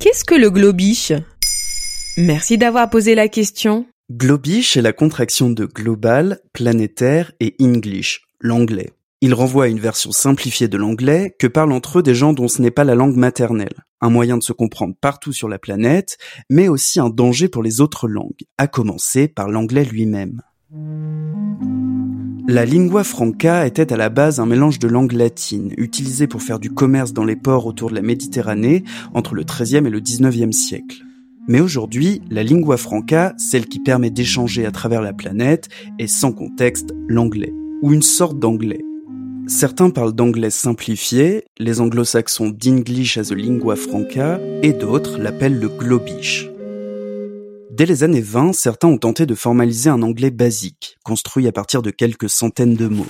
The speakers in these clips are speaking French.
Qu'est-ce que le globish Merci d'avoir posé la question. Globish est la contraction de global, planétaire et English, l'anglais. Il renvoie à une version simplifiée de l'anglais que parlent entre eux des gens dont ce n'est pas la langue maternelle, un moyen de se comprendre partout sur la planète, mais aussi un danger pour les autres langues, à commencer par l'anglais lui-même. La lingua franca était à la base un mélange de langues latines, utilisée pour faire du commerce dans les ports autour de la Méditerranée entre le XIIIe et le XIXe siècle. Mais aujourd'hui, la lingua franca, celle qui permet d'échanger à travers la planète, est sans contexte l'anglais, ou une sorte d'anglais, Certains parlent d'anglais simplifié, les anglo-saxons d'English as a lingua franca, et d'autres l'appellent le globish. Dès les années 20, certains ont tenté de formaliser un anglais basique, construit à partir de quelques centaines de mots.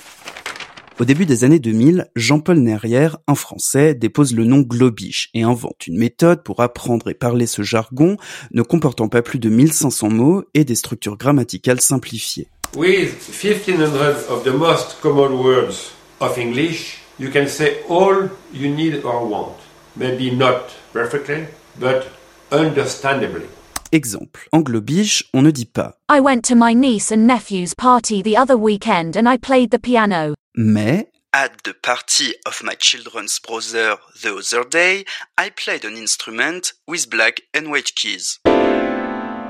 Au début des années 2000, Jean-Paul Nerrière, un Français, dépose le nom Globish et invente une méthode pour apprendre et parler ce jargon ne comportant pas plus de 1500 mots et des structures grammaticales simplifiées. With 1500 of the most common words of English, you can say all you need or want. Maybe not perfectly, but understandably. Exemple, en globish, on ne dit pas I went to my niece and nephew's party the other weekend and I played the piano. mais at the party of my children's brother the other day, I played an instrument with black and white keys.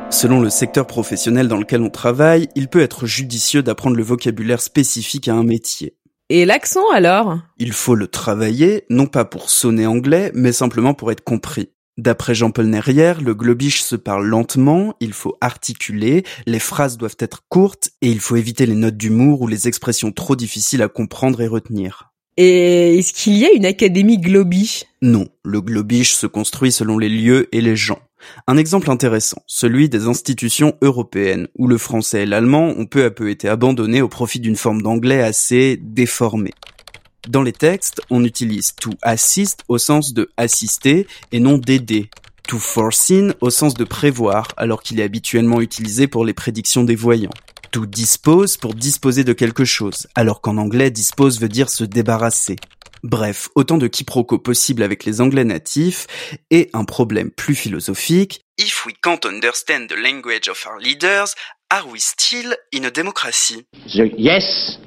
Selon le secteur professionnel dans lequel on travaille, il peut être judicieux d'apprendre le vocabulaire spécifique à un métier. Et l'accent alors? Il faut le travailler, non pas pour sonner anglais, mais simplement pour être compris. D'après Jean-Paul Nerrière, le globish se parle lentement, il faut articuler, les phrases doivent être courtes et il faut éviter les notes d'humour ou les expressions trop difficiles à comprendre et retenir. Et est-ce qu'il y a une académie globish Non, le globish se construit selon les lieux et les gens. Un exemple intéressant, celui des institutions européennes, où le français et l'allemand ont peu à peu été abandonnés au profit d'une forme d'anglais assez déformée. Dans les textes, on utilise to assist au sens de assister et non d'aider. To foreseen au sens de prévoir, alors qu'il est habituellement utilisé pour les prédictions des voyants. To dispose pour disposer de quelque chose, alors qu'en anglais dispose veut dire se débarrasser. Bref, autant de quiproquos possibles avec les anglais natifs et un problème plus philosophique. If we can't understand the language of our leaders, are we still in a democracy? The yes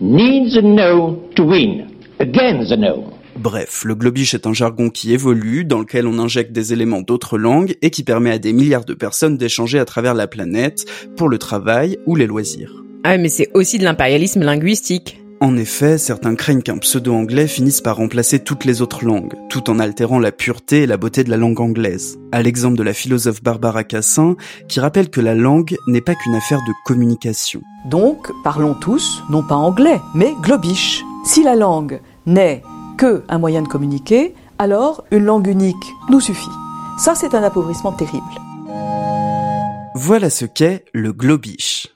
needs a no to win. Again the no. Bref, le globish est un jargon qui évolue, dans lequel on injecte des éléments d'autres langues et qui permet à des milliards de personnes d'échanger à travers la planète pour le travail ou les loisirs. Ah mais c'est aussi de l'impérialisme linguistique. En effet, certains craignent qu'un pseudo-anglais finisse par remplacer toutes les autres langues, tout en altérant la pureté et la beauté de la langue anglaise. À l'exemple de la philosophe Barbara Cassin, qui rappelle que la langue n'est pas qu'une affaire de communication. Donc, parlons tous, non pas anglais, mais globish. Si la langue n'est que un moyen de communiquer, alors une langue unique nous suffit. Ça, c'est un appauvrissement terrible. Voilà ce qu'est le globish.